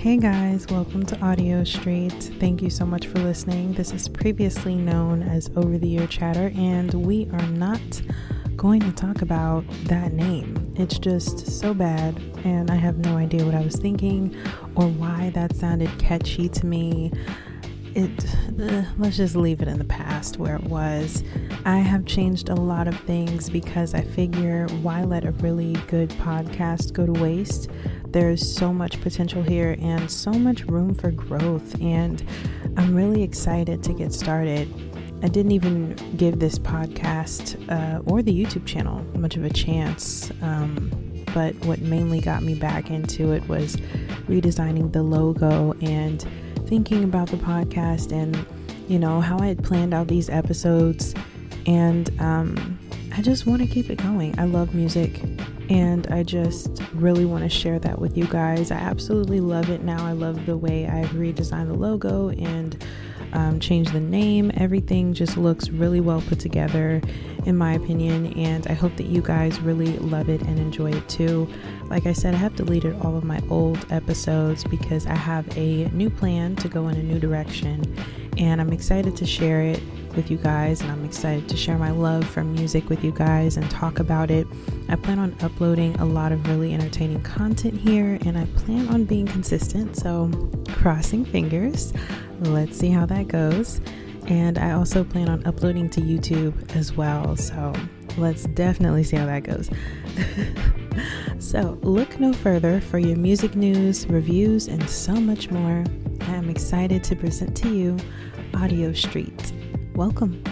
Hey guys, welcome to Audio Street. Thank you so much for listening. This is previously known as Over the Year Chatter, and we are not going to talk about that name. It's just so bad, and I have no idea what I was thinking or why that sounded catchy to me. It uh, let's just leave it in the past where it was. I have changed a lot of things because I figure why let a really good podcast go to waste? There's so much potential here and so much room for growth, and I'm really excited to get started. I didn't even give this podcast uh, or the YouTube channel much of a chance, um, but what mainly got me back into it was redesigning the logo and thinking about the podcast and you know how I had planned out these episodes, and um, I just want to keep it going. I love music and I just really want to share that with you guys. I absolutely love it now. I love the way I've redesigned the logo and um, changed the name. Everything just looks really well put together, in my opinion, and I hope that you guys really love it and enjoy it too. Like I said, I have deleted all of my old episodes because I have a new plan to go in a new direction, and I'm excited to share it with you guys, and I'm excited to share my love for music with you guys and talk about it. I plan on uploading a lot of really entertaining content here, and I plan on being consistent. So, crossing fingers. Let's see how that goes. And I also plan on uploading to YouTube as well. So, let's definitely see how that goes. so, look no further for your music news, reviews, and so much more. I am excited to present to you Audio Street. Welcome.